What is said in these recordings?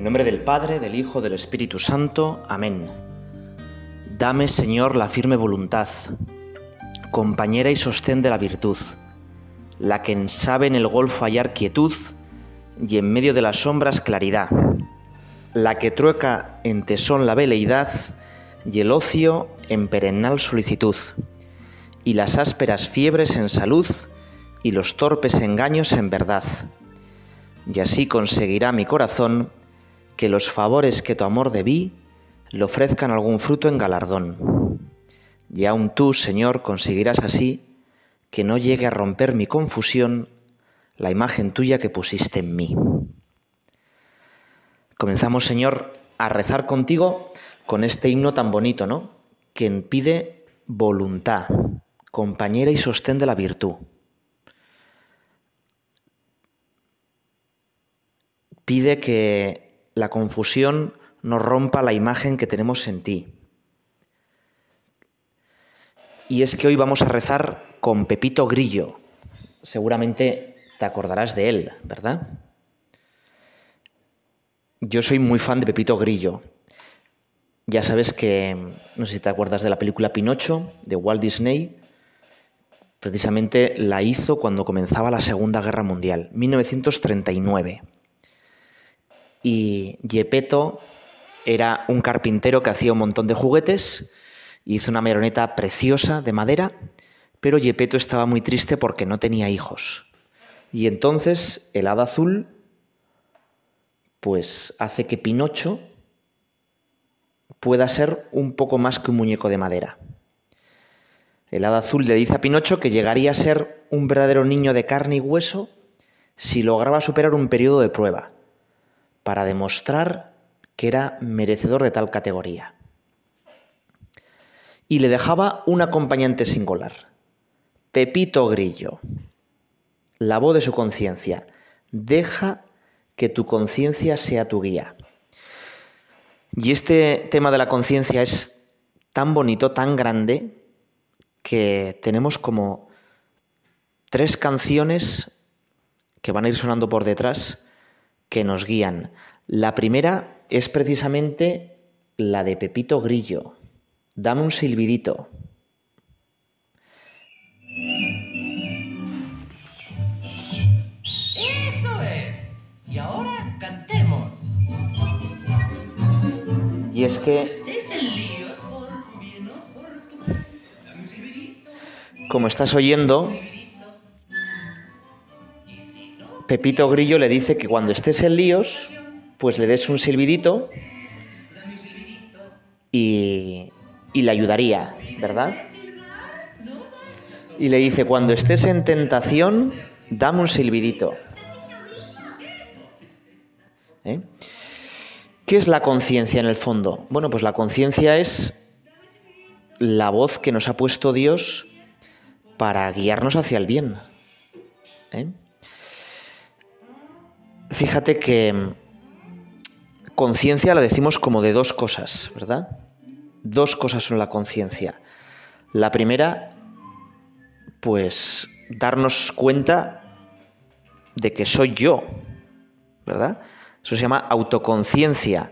En nombre del Padre, del Hijo, del Espíritu Santo. Amén. Dame, Señor, la firme voluntad, compañera y sostén de la virtud, la que sabe en el golfo hallar quietud y en medio de las sombras claridad, la que trueca en tesón la veleidad y el ocio en perennal solicitud, y las ásperas fiebres en salud y los torpes engaños en verdad. Y así conseguirá mi corazón que los favores que tu amor debí le ofrezcan algún fruto en galardón. Y aun tú, Señor, conseguirás así que no llegue a romper mi confusión la imagen tuya que pusiste en mí. Comenzamos, Señor, a rezar contigo con este himno tan bonito, ¿no? Que pide voluntad, compañera y sostén de la virtud. Pide que la confusión no rompa la imagen que tenemos en ti. Y es que hoy vamos a rezar con Pepito Grillo. Seguramente te acordarás de él, ¿verdad? Yo soy muy fan de Pepito Grillo. Ya sabes que, no sé si te acuerdas de la película Pinocho de Walt Disney, precisamente la hizo cuando comenzaba la Segunda Guerra Mundial, 1939. Y Gepetto era un carpintero que hacía un montón de juguetes, hizo una marioneta preciosa de madera, pero Gepetto estaba muy triste porque no tenía hijos. Y entonces el hada azul pues hace que Pinocho pueda ser un poco más que un muñeco de madera. El hada azul le dice a Pinocho que llegaría a ser un verdadero niño de carne y hueso si lograba superar un periodo de prueba, para demostrar que era merecedor de tal categoría. Y le dejaba un acompañante singular, Pepito Grillo, la voz de su conciencia. Deja que tu conciencia sea tu guía. Y este tema de la conciencia es tan bonito, tan grande, que tenemos como tres canciones que van a ir sonando por detrás que nos guían. La primera es precisamente la de Pepito Grillo. Dame un silbidito. Eso es. Y ahora cantemos. Y es que, Estés en líos Pepito Grillo le dice que cuando estés en líos, pues le des un silbidito y, y le ayudaría, ¿verdad? Y le dice, cuando estés en tentación, dame un silbidito. ¿Eh? ¿Qué es la conciencia en el fondo? Bueno, pues la conciencia es la voz que nos ha puesto Dios para guiarnos hacia el bien. ¿Eh? Fíjate que mm, conciencia la decimos como de dos cosas, ¿verdad? Dos cosas son la conciencia. La primera, pues darnos cuenta de que soy yo, ¿verdad? Eso se llama autoconciencia.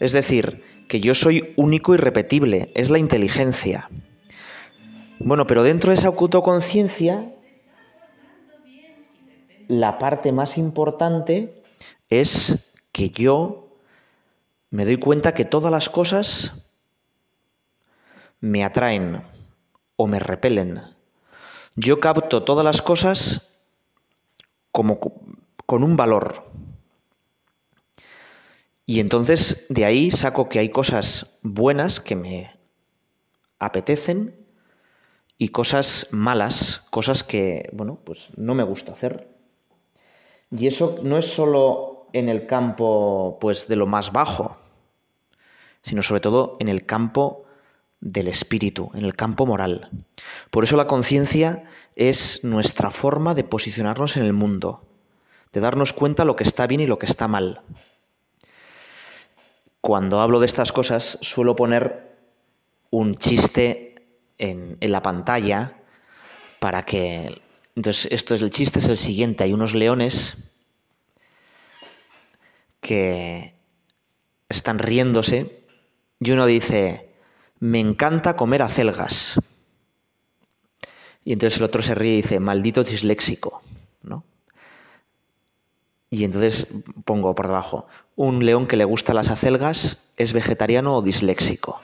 Es decir, que yo soy único y repetible, es la inteligencia. Bueno, pero dentro de esa autoconciencia, la parte más importante es que yo me doy cuenta que todas las cosas me atraen o me repelen. Yo capto todas las cosas como co- con un valor. Y entonces de ahí saco que hay cosas buenas que me apetecen y cosas malas, cosas que, bueno, pues no me gusta hacer. Y eso no es solo en el campo pues de lo más bajo, sino sobre todo en el campo del espíritu, en el campo moral. Por eso la conciencia es nuestra forma de posicionarnos en el mundo, de darnos cuenta lo que está bien y lo que está mal. Cuando hablo de estas cosas suelo poner un chiste en, en la pantalla para que... Entonces, esto es el chiste, es el siguiente. Hay unos leones que están riéndose y uno dice, me encanta comer acelgas. Y entonces el otro se ríe y dice, maldito disléxico, ¿no? Y entonces pongo por debajo, un león que le gusta las acelgas es vegetariano o disléxico.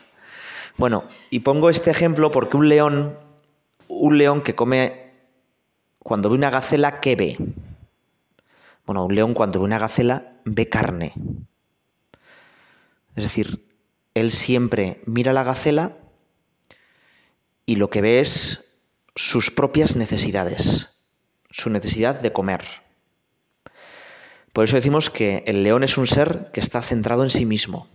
Bueno, y pongo este ejemplo porque un león, un león que come, cuando ve una gacela, ¿qué ve? Bueno, un león cuando ve una gacela ve carne. Es decir, él siempre mira la gacela y lo que ve es sus propias necesidades, su necesidad de comer. Por eso decimos que el león es un ser que está centrado en sí mismo.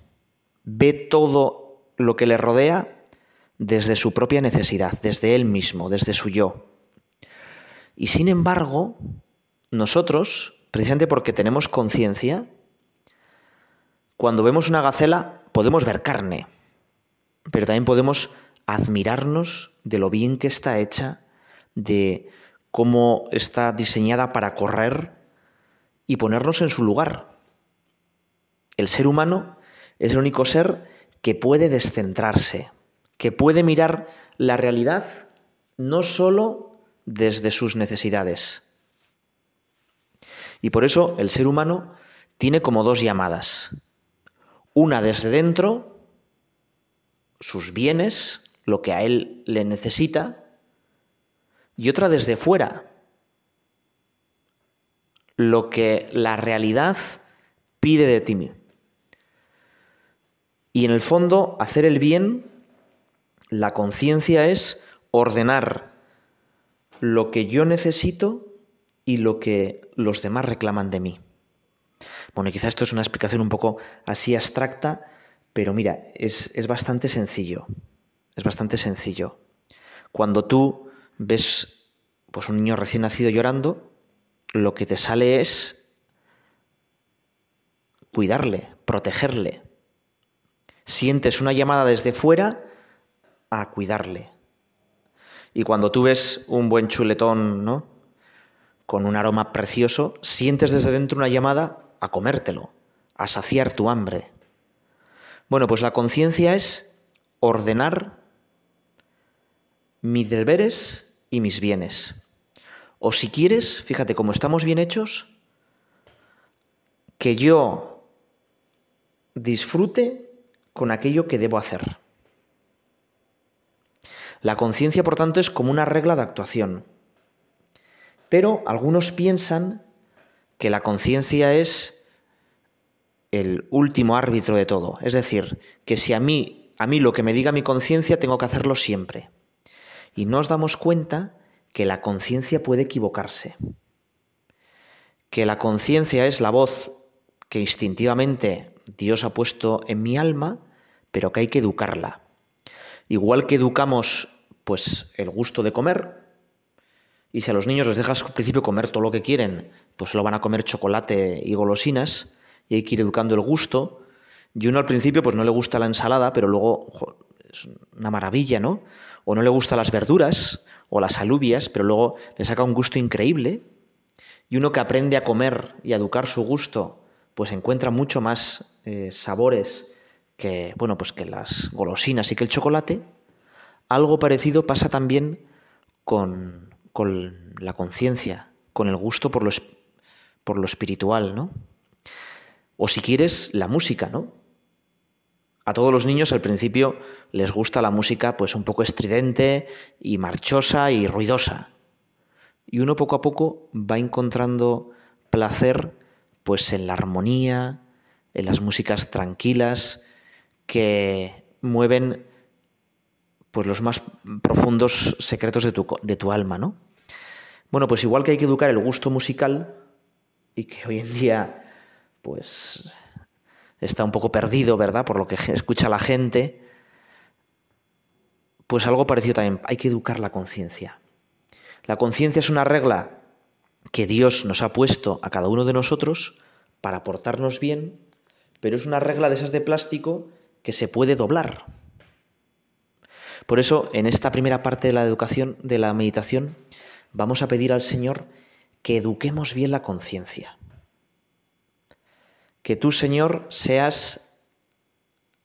Ve todo lo que le rodea desde su propia necesidad, desde él mismo, desde su yo. Y sin embargo, nosotros, precisamente porque tenemos conciencia, cuando vemos una gacela podemos ver carne, pero también podemos admirarnos de lo bien que está hecha, de cómo está diseñada para correr y ponernos en su lugar. El ser humano es el único ser que puede descentrarse, que puede mirar la realidad no sólo desde sus necesidades. Y por eso el ser humano tiene como dos llamadas. Una desde dentro, sus bienes, lo que a él le necesita, y otra desde fuera, lo que la realidad pide de ti. Y en el fondo, hacer el bien, la conciencia es ordenar lo que yo necesito y lo que los demás reclaman de mí. Bueno, quizá esto es una explicación un poco así abstracta, pero mira, es, es bastante sencillo. Es bastante sencillo. Cuando tú ves pues, un niño recién nacido llorando, lo que te sale es cuidarle, protegerle. Sientes una llamada desde fuera a cuidarle. Y cuando tú ves un buen chuletón, ¿no? Con un aroma precioso, sientes desde dentro una llamada a comértelo, a saciar tu hambre. Bueno, pues la conciencia es ordenar mis deberes y mis bienes. O si quieres, fíjate, como estamos bien hechos, que yo disfrute con aquello que debo hacer. La conciencia, por tanto, es como una regla de actuación. Pero algunos piensan que la conciencia es el último árbitro de todo. Es decir, que si a mí, a mí lo que me diga mi conciencia, tengo que hacerlo siempre. Y nos damos cuenta que la conciencia puede equivocarse. Que la conciencia es la voz que instintivamente Dios ha puesto en mi alma, pero que hay que educarla. Igual que educamos pues el gusto de comer, y si a los niños les dejas al principio comer todo lo que quieren, pues lo van a comer chocolate y golosinas, y hay que ir educando el gusto. Y uno al principio pues no le gusta la ensalada, pero luego es una maravilla, ¿no? O no le gustan las verduras o las alubias, pero luego le saca un gusto increíble. Y uno que aprende a comer y a educar su gusto, pues encuentra mucho más eh, sabores que, bueno, pues que las golosinas y que el chocolate. Algo parecido pasa también con con la conciencia, con el gusto por lo, por lo espiritual, ¿no? O si quieres, la música, ¿no? A todos los niños al principio les gusta la música pues un poco estridente y marchosa y ruidosa. Y uno poco a poco va encontrando placer pues en la armonía, en las músicas tranquilas que mueven pues los más profundos secretos de tu, de tu alma, ¿no? Bueno, pues igual que hay que educar el gusto musical y que hoy en día pues está un poco perdido, ¿verdad? Por lo que escucha la gente, pues algo parecido también, hay que educar la conciencia. La conciencia es una regla que Dios nos ha puesto a cada uno de nosotros para portarnos bien, pero es una regla de esas de plástico que se puede doblar. Por eso, en esta primera parte de la educación, de la meditación, vamos a pedir al Señor que eduquemos bien la conciencia. Que tú, Señor, seas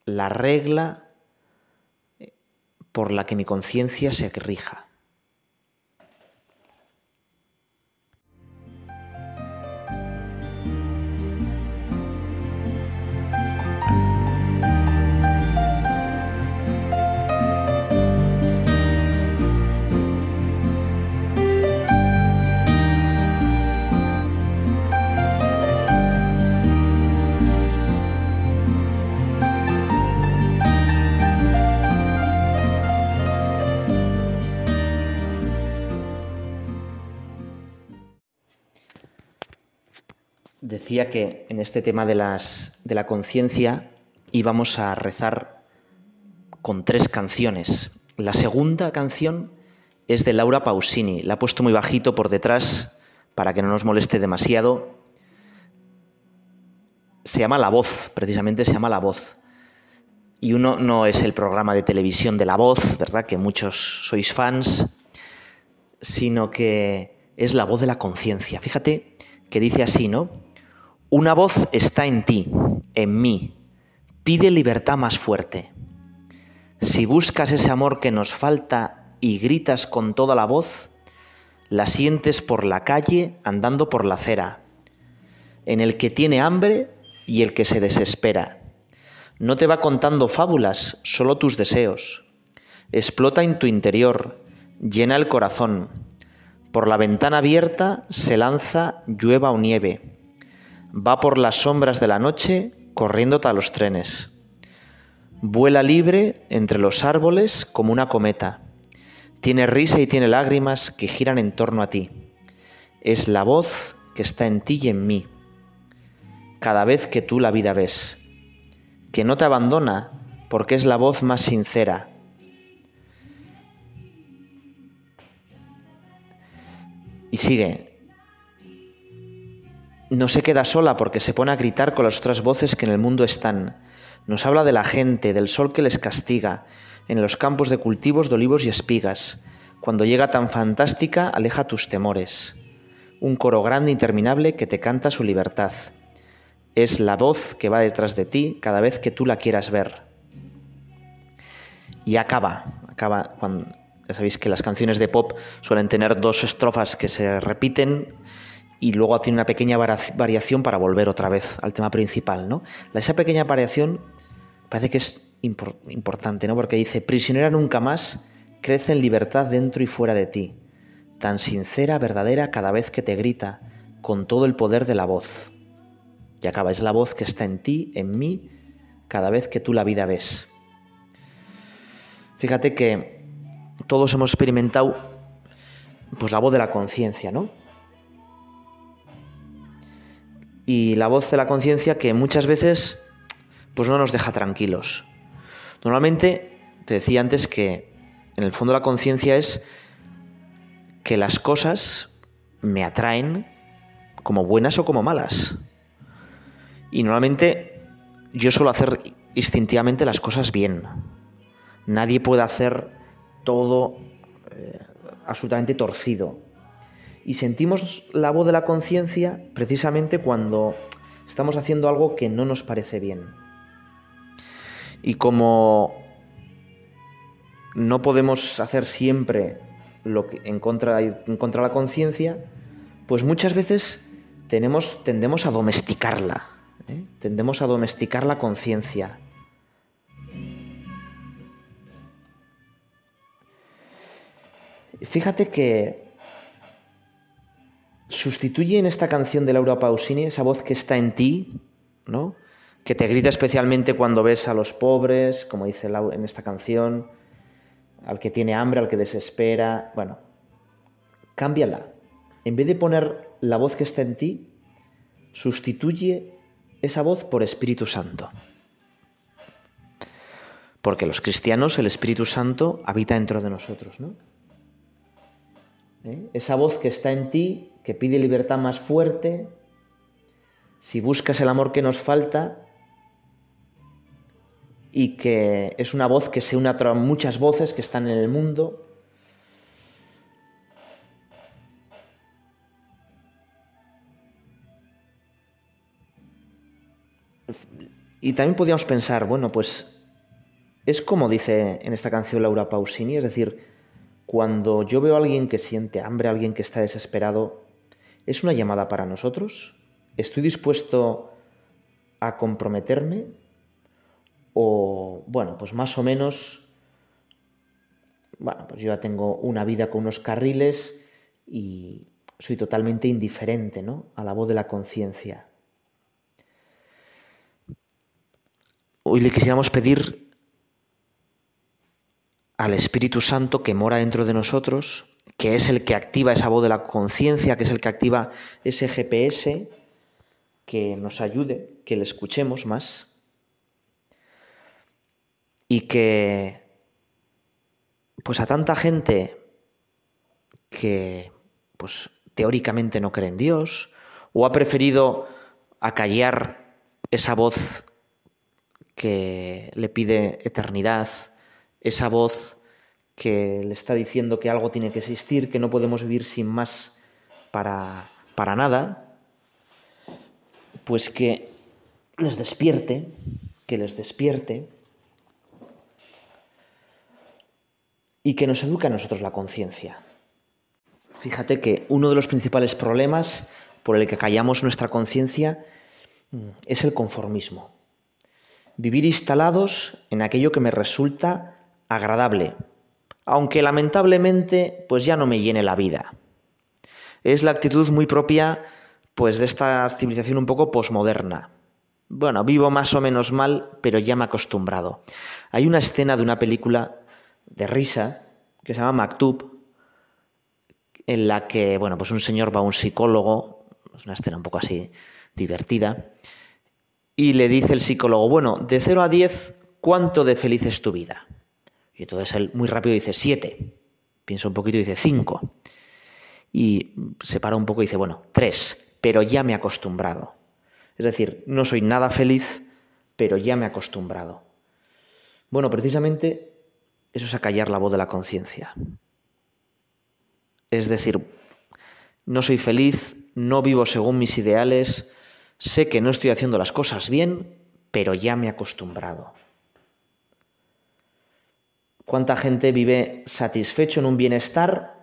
la regla por la que mi conciencia se rija. Decía que en este tema de, la conciencia íbamos a rezar con tres canciones. La segunda canción es de Laura Pausini. La he puesto muy bajito por detrás para que no nos moleste demasiado. Se llama La Voz, precisamente se llama La Voz. Y uno no es el programa de televisión de La Voz, ¿verdad? Que muchos sois fans, sino que es la voz de la conciencia. Fíjate que dice así, ¿no? Una voz está en ti, en mí. Pide libertad más fuerte. Si buscas ese amor que nos falta y gritas con toda la voz, la sientes por la calle andando por la acera, en el que tiene hambre y el que se desespera. No te va contando fábulas, solo tus deseos. Explota en tu interior, llena el corazón. Por la ventana abierta se lanza llueva o nieve Va por las sombras de la noche corriendo a los trenes. Vuela libre entre los árboles como una cometa. Tiene risa y tiene lágrimas que giran en torno a ti. Es la voz que está en ti y en mí. Cada vez que tú la vida ves. Que no te abandona porque es la voz más sincera. Y sigue, no se queda sola porque se pone a gritar con las otras voces que en el mundo están. Nos habla de la gente, del sol que les castiga, en los campos de cultivos de olivos y espigas. Cuando llega tan fantástica, aleja tus temores. Un coro grande e interminable que te canta su libertad. Es la voz que va detrás de ti cada vez que tú la quieras ver. Y acaba, acaba cuando ya sabéis que las canciones de pop suelen tener dos estrofas que se repiten y luego tiene una pequeña variación para volver otra vez al tema principal, ¿no? Esa pequeña variación parece que es importante, ¿no? Porque dice, prisionera nunca más, crece en libertad dentro y fuera de ti, tan sincera, verdadera cada vez que te grita, con todo el poder de la voz. Y acaba, es la voz que está en ti, en mí, cada vez que tú la vida ves. Fíjate que todos hemos experimentado pues la voz de la conciencia, ¿no? Y la voz de la conciencia que muchas veces pues no nos deja tranquilos. Normalmente te decía antes que en el fondo la conciencia es que las cosas me atraen como buenas o como malas. Y normalmente yo suelo hacer instintivamente las cosas bien. Nadie puede hacer todo eh, absolutamente torcido y sentimos la voz de la conciencia precisamente cuando estamos haciendo algo que no nos parece bien. Y como no podemos hacer siempre lo que en contra, en contra la conciencia, pues muchas veces tenemos, tendemos a domesticarla, ¿eh? tendemos a domesticar la conciencia. Fíjate que sustituye en esta canción de Laura Pausini esa voz que está en ti, ¿no? que te grita especialmente cuando ves a los pobres, como dice en esta canción, al que tiene hambre, al que desespera. Bueno, cámbiala. En vez de poner la voz que está en ti, sustituye esa voz por Espíritu Santo. Porque los cristianos, el Espíritu Santo habita dentro de nosotros, ¿no? ¿Eh? Esa voz que está en ti que pide libertad más fuerte, si buscas el amor que nos falta y que es una voz que se une a muchas voces que están en el mundo, Y también podríamos pensar, bueno, pues es como dice en esta canción Laura Pausini, es decir, cuando yo veo a alguien que siente hambre, a alguien que está desesperado, ¿es una llamada para nosotros? ¿Estoy dispuesto a comprometerme? O, bueno, pues más o menos, bueno, pues yo ya tengo una vida con unos carriles y soy totalmente indiferente, ¿no? A la voz de la conciencia. Hoy le quisiéramos pedir al Espíritu Santo que mora dentro de nosotros, que es el que activa esa voz de la conciencia, que es el que activa ese GPS, que nos ayude, que le escuchemos más. Y que pues a tanta gente que pues teóricamente no cree en Dios o ha preferido acallar esa voz que le pide eternidad, esa voz que le está diciendo que algo tiene que existir, que no podemos vivir sin más para, para nada, pues que les despierte, que les despierte y que nos eduque a nosotros la conciencia. Fíjate que uno de los principales problemas por el que callamos nuestra conciencia mm, es el conformismo vivir instalados en aquello que me resulta agradable, aunque lamentablemente pues ya no me llene la vida. Es la actitud muy propia pues de esta civilización un poco posmoderna. Bueno, vivo más o menos mal, pero ya me he acostumbrado. Hay una escena de una película de risa que se llama Maktub, en la que, bueno, pues un señor va a un psicólogo, es una escena un poco así divertida, y le dice el psicólogo, bueno, de 0 a 10, ¿cuánto de feliz es tu vida? Y entonces él muy rápido dice 7. Piensa un poquito y dice 5. Y se para un poco y dice, bueno, 3, pero ya me he acostumbrado. Es decir, no soy nada feliz, pero ya me he acostumbrado. Bueno, precisamente eso es acallar la voz de la conciencia. Es decir, no soy feliz, no vivo según mis ideales, Sé que no estoy haciendo las cosas bien, pero ya me he acostumbrado. ¿Cuánta gente vive satisfecho en un bienestar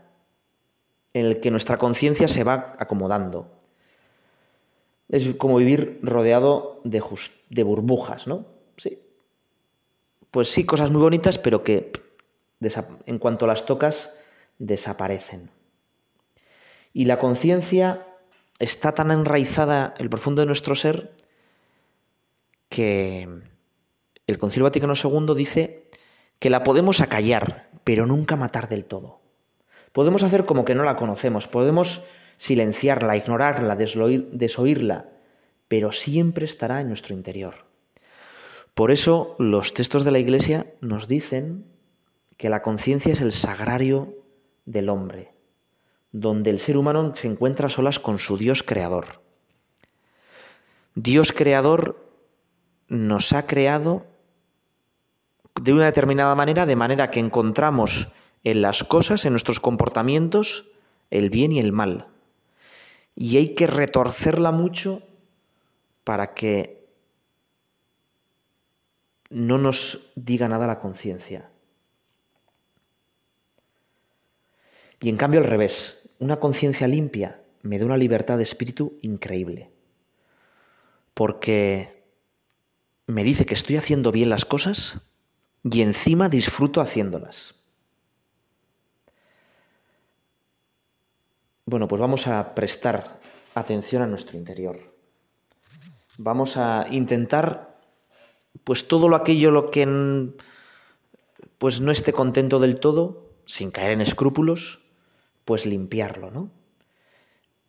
en el que nuestra conciencia se va acomodando? Es como vivir rodeado de, de, burbujas, ¿no? Sí. Pues sí, cosas muy bonitas, pero que en cuanto las tocas desaparecen. Y la conciencia está tan enraizada el profundo de nuestro ser que el Concilio Vaticano II dice que la podemos acallar, pero nunca matar del todo. Podemos hacer como que no la conocemos, podemos silenciarla, ignorarla, desoírla, pero siempre estará en nuestro interior. Por eso los textos de la Iglesia nos dicen que la conciencia es el sagrario del hombre, donde el ser humano se encuentra solas con su Dios creador. Dios creador nos ha creado de una determinada manera, de manera que encontramos en las cosas, en nuestros comportamientos, el bien y el mal. Y hay que retorcerla mucho para que no nos diga nada la conciencia. Y en cambio al revés, una conciencia limpia me da una libertad de espíritu increíble. Porque me dice que estoy haciendo bien las cosas y encima disfruto haciéndolas. Bueno, pues vamos a prestar atención a nuestro interior. Vamos a intentar, pues todo lo aquello lo que pues no esté contento del todo, sin caer en escrúpulos, pues limpiarlo, ¿no?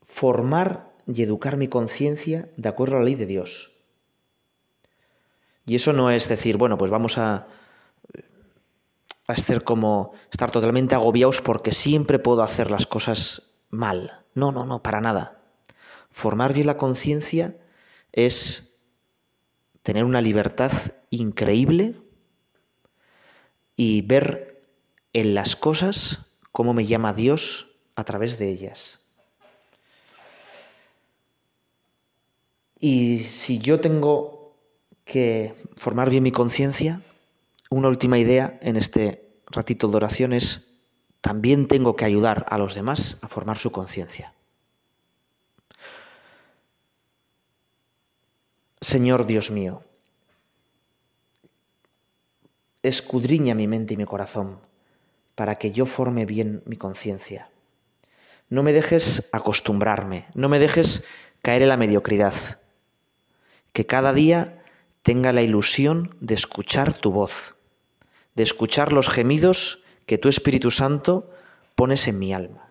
Formar y educar mi conciencia de acuerdo a la ley de Dios. Y eso no es decir, bueno, pues vamos a, a hacer como estar totalmente agobiados porque siempre puedo hacer las cosas mal. No, no, no, para nada. Formar bien la conciencia es tener una libertad increíble y ver en las cosas cómo me llama Dios a través de ellas. Y si yo tengo que formar bien mi conciencia, una última idea en este ratito de oración es, también tengo que ayudar a los demás a formar su conciencia. Señor Dios mío, escudriña mi mente y mi corazón para que yo forme bien mi conciencia. No me dejes acostumbrarme, no me dejes caer en la mediocridad. Que cada día tenga la ilusión de escuchar tu voz, de escuchar los gemidos que tu Espíritu Santo pones en mi alma.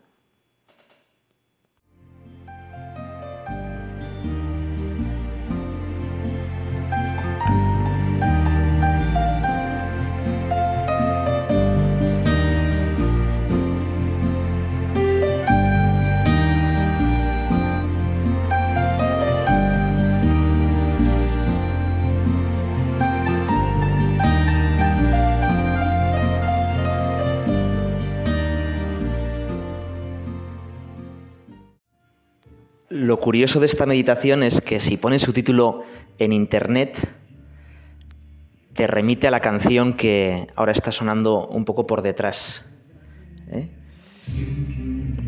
Curioso de esta meditación es que si pones su título en internet, te remite a la canción que ahora está sonando un poco por detrás. ¿eh?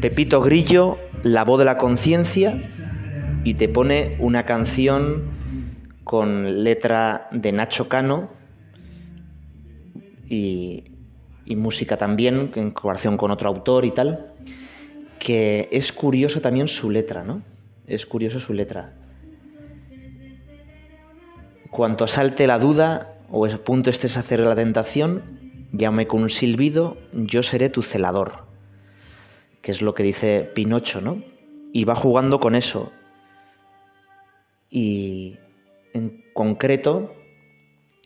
Pepito Grillo, La voz de la conciencia, y te pone una canción con letra de Nacho Cano y, y música también, en colaboración con otro autor y tal, que es curioso también su letra, ¿no? Es curioso su letra. Cuanto salte la duda o a punto estés a hacer la tentación, llame con un silbido, yo seré tu celador. Que es lo que dice Pinocho, ¿no? Y va jugando con eso. Y en concreto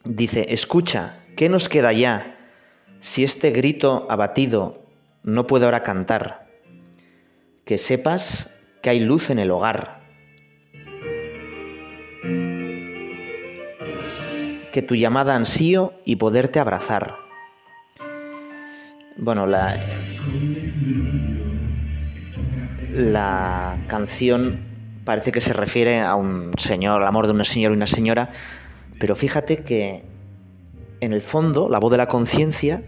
dice, escucha, ¿qué nos queda ya si este grito abatido no puede ahora cantar? Que sepas que hay luz en el hogar. Que tu llamada ansío y poderte abrazar. Bueno, la, la canción parece que se refiere a un señor, al amor de un señor y una señora, pero fíjate que en el fondo la voz de la conciencia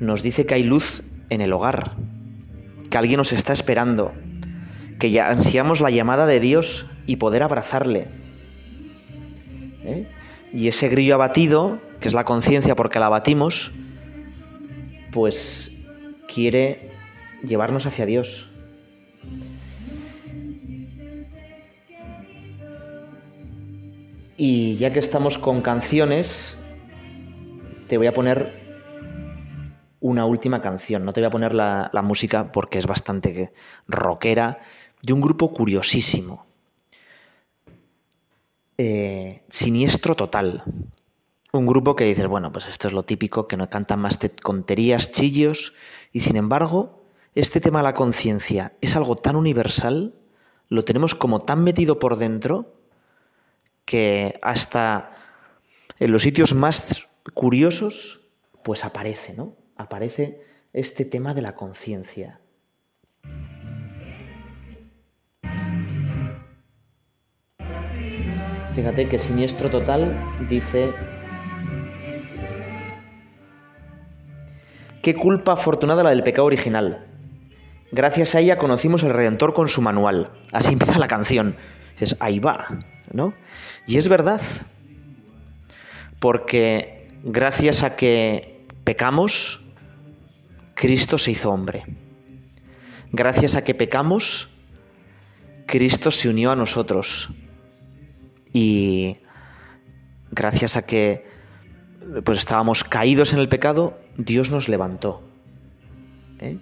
nos dice que hay luz en el hogar, que alguien nos está esperando, que ya ansiamos la llamada de Dios y poder abrazarle. ¿Eh? Y ese grillo abatido, que es la conciencia porque la abatimos, pues quiere llevarnos hacia Dios. Y ya que estamos con canciones, te voy a poner una última canción. No te voy a poner la, la música porque es bastante rockera de un grupo curiosísimo. Eh, siniestro total. Un grupo que dices, bueno, pues esto es lo típico, que no cantan más tonterías, chillos, y sin embargo, este tema de la conciencia es algo tan universal, lo tenemos como tan metido por dentro, que hasta en los sitios más curiosos, pues aparece, ¿no? Aparece este tema de la conciencia. Fíjate que Siniestro Total dice... Qué culpa afortunada la del pecado original. Gracias a ella conocimos el Redentor con su manual. Así empieza la canción. Es ahí va, ¿no? Y es verdad. Porque gracias a que pecamos, Cristo se hizo hombre. Gracias a que pecamos, Cristo se unió a nosotros y gracias a que pues estábamos caídos en el pecado, Dios nos levantó. ¿eh?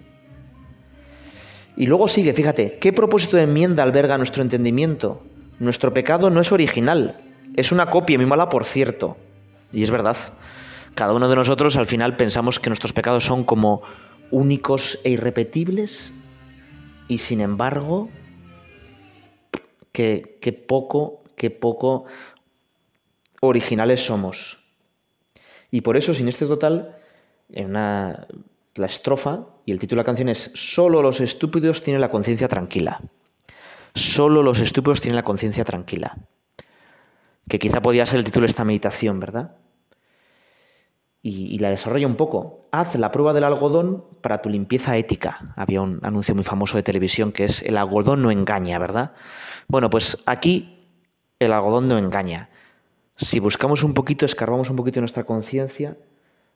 Y luego sigue, fíjate, ¿qué propósito de enmienda alberga nuestro entendimiento? Nuestro pecado no es original, es una copia muy mala, por cierto. Y es verdad, cada uno de nosotros al final pensamos que nuestros pecados son como únicos e irrepetibles y sin embargo, que, que poco qué poco originales somos. Y por eso, sin este total, en una, la estrofa y el título de la canción es Solo los estúpidos tienen la conciencia tranquila. Solo los estúpidos tienen la conciencia tranquila. que quizá podía ser el título de esta meditación, ¿verdad? Y, y la desarrolla un poco. Haz la prueba del algodón para tu limpieza ética. Había un anuncio muy famoso de televisión que es el algodón no engaña, ¿verdad? Bueno, pues aquí el algodón no engaña. Si buscamos un poquito, escarbamos un poquito nuestra conciencia,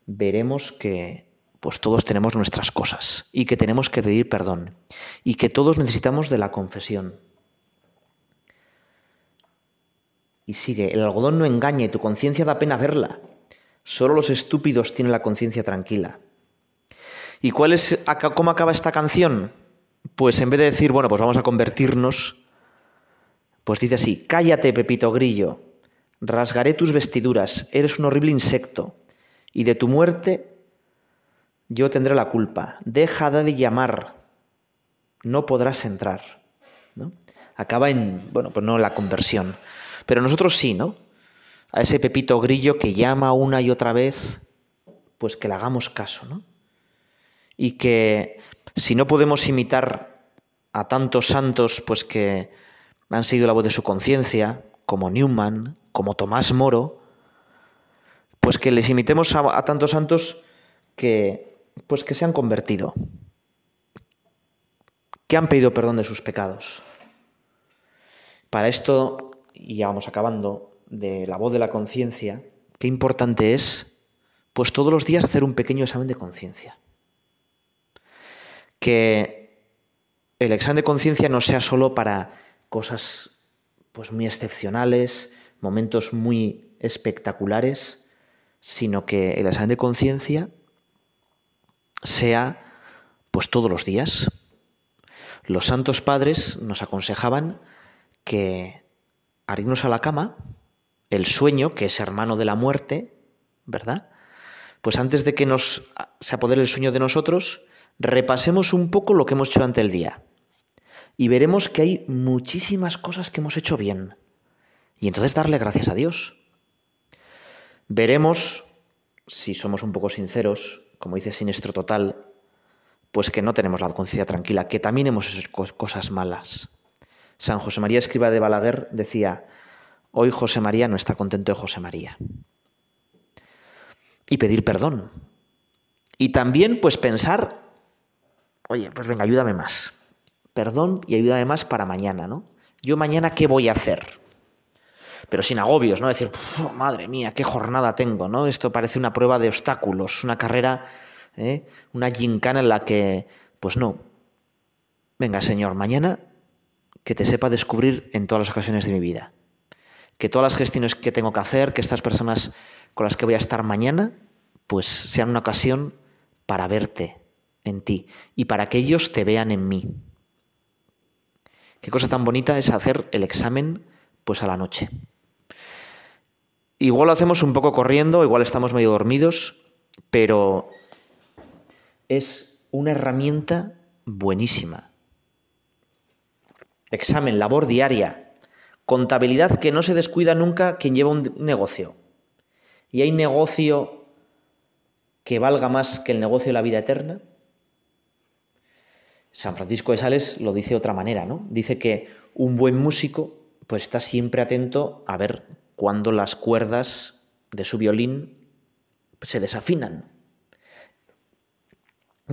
veremos que pues todos tenemos nuestras cosas y que tenemos que pedir perdón y que todos necesitamos de la confesión. Y sigue, el algodón no engaña y tu conciencia da pena verla. Solo los estúpidos tienen la conciencia tranquila. ¿Y cuál es cómo acaba esta canción? Pues en vez de decir, bueno, pues vamos a convertirnos, pues dice así, cállate, Pepito Grillo, rasgaré tus vestiduras, eres un horrible insecto, y de tu muerte yo tendré la culpa. Deja de llamar, no podrás entrar. Acaba en, bueno, pues no la conversión, pero nosotros sí, ¿no? A ese Pepito Grillo que llama una y otra vez, pues que le hagamos caso, ¿no? Y que si no podemos imitar a tantos santos, pues que han seguido la voz de su conciencia, como Newman, como Tomás Moro, pues que les imitemos a, a, tantos santos que pues que se han convertido, que han pedido perdón de sus pecados. Para esto, y ya vamos acabando, de la voz de la conciencia, qué importante es, pues todos los días hacer un pequeño examen de conciencia. Que el examen de conciencia no sea solo para cosas pues muy excepcionales, momentos muy espectaculares, sino que el examen de conciencia sea pues todos los días. Los santos padres nos aconsejaban que al irnos a la cama, el sueño, que es hermano de la muerte, ¿verdad? Pues antes de que nos se apodere el sueño de nosotros, repasemos un poco lo que hemos hecho durante el día. Y veremos que hay muchísimas cosas que hemos hecho bien. Y entonces darle gracias a Dios. Veremos, si somos un poco sinceros, como dice Sinestro Total, pues que no tenemos la conciencia tranquila, que también hemos hecho cosas malas. San José María Escriba de Balaguer decía, hoy José María no está contento de José María. Y pedir perdón. Y también pues pensar, oye, pues venga, ayúdame más. Perdón y ayúdame más para mañana, ¿no? Yo mañana qué voy a hacer. Pero sin agobios, ¿no? Decir, madre mía, qué jornada tengo, ¿no? Esto parece una prueba de obstáculos, una carrera, ¿eh? una gincana en la que, pues no. Venga, Señor, mañana que te sepa descubrir en todas las ocasiones de mi vida. Que todas las gestiones que tengo que hacer, que estas personas con las que voy a estar mañana, pues sean una ocasión para verte en ti y para que ellos te vean en mí. Qué cosa tan bonita es hacer el examen pues a la noche. Igual lo hacemos un poco corriendo, igual estamos medio dormidos, pero es una herramienta buenísima. Examen, labor diaria, contabilidad que no se descuida nunca quien lleva un negocio. ¿Y hay negocio que valga más que el negocio de la vida eterna? San Francisco de Sales lo dice de otra manera, ¿no? Dice que un buen músico pues está siempre atento a ver cuándo las cuerdas de su violín se desafinan.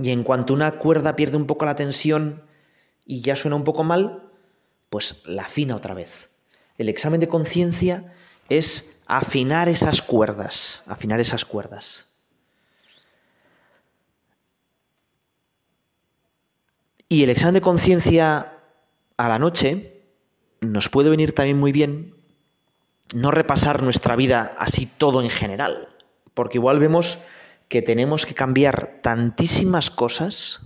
Y en cuanto una cuerda pierde un poco la tensión y ya suena un poco mal, pues la afina otra vez. El examen de conciencia es afinar esas cuerdas, afinar esas cuerdas. Y el examen de conciencia a la noche nos puede venir también muy bien no repasar nuestra vida así todo en general, porque igual vemos que tenemos que cambiar tantísimas cosas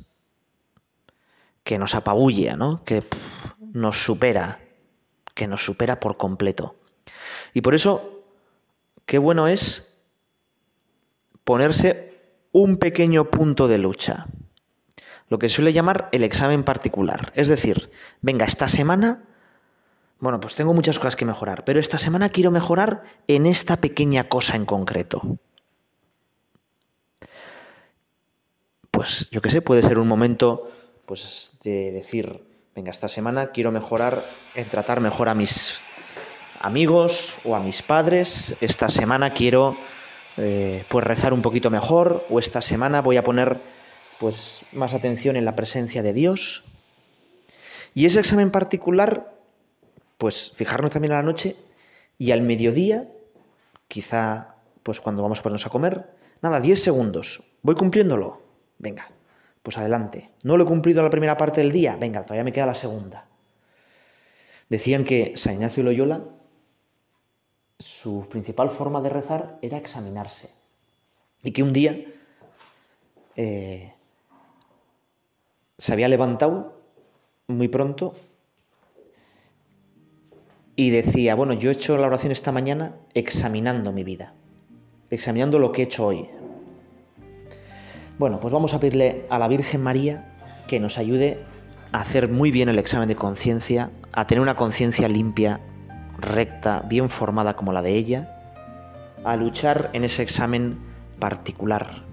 que nos apabulla, ¿no? que nos supera, que nos supera por completo. Y por eso, qué bueno es ponerse un pequeño punto de lucha lo que suele llamar el examen particular. Es decir, venga, esta semana, bueno, pues tengo muchas cosas que mejorar, pero esta semana quiero mejorar en esta pequeña cosa en concreto. Pues yo qué sé, puede ser un momento pues de decir, venga, esta semana quiero mejorar en tratar mejor a mis amigos o a mis padres, esta semana quiero eh, pues rezar un poquito mejor o esta semana voy a poner pues más atención en la presencia de Dios. Y ese examen particular, pues fijarnos también a la noche y al mediodía, quizá pues cuando vamos a ponernos a comer, nada, 10 segundos, voy cumpliéndolo, venga, pues adelante. No lo he cumplido la primera parte del día, venga, todavía me queda la segunda. Decían que San Ignacio Loyola, su principal forma de rezar era examinarse. Y que un día eh, se había levantado muy pronto y decía, bueno, yo he hecho la oración esta mañana examinando mi vida, examinando lo que he hecho hoy. Bueno, pues vamos a pedirle a la Virgen María que nos ayude a hacer muy bien el examen de conciencia, a tener una conciencia limpia, recta, bien formada como la de ella, a luchar en ese examen particular.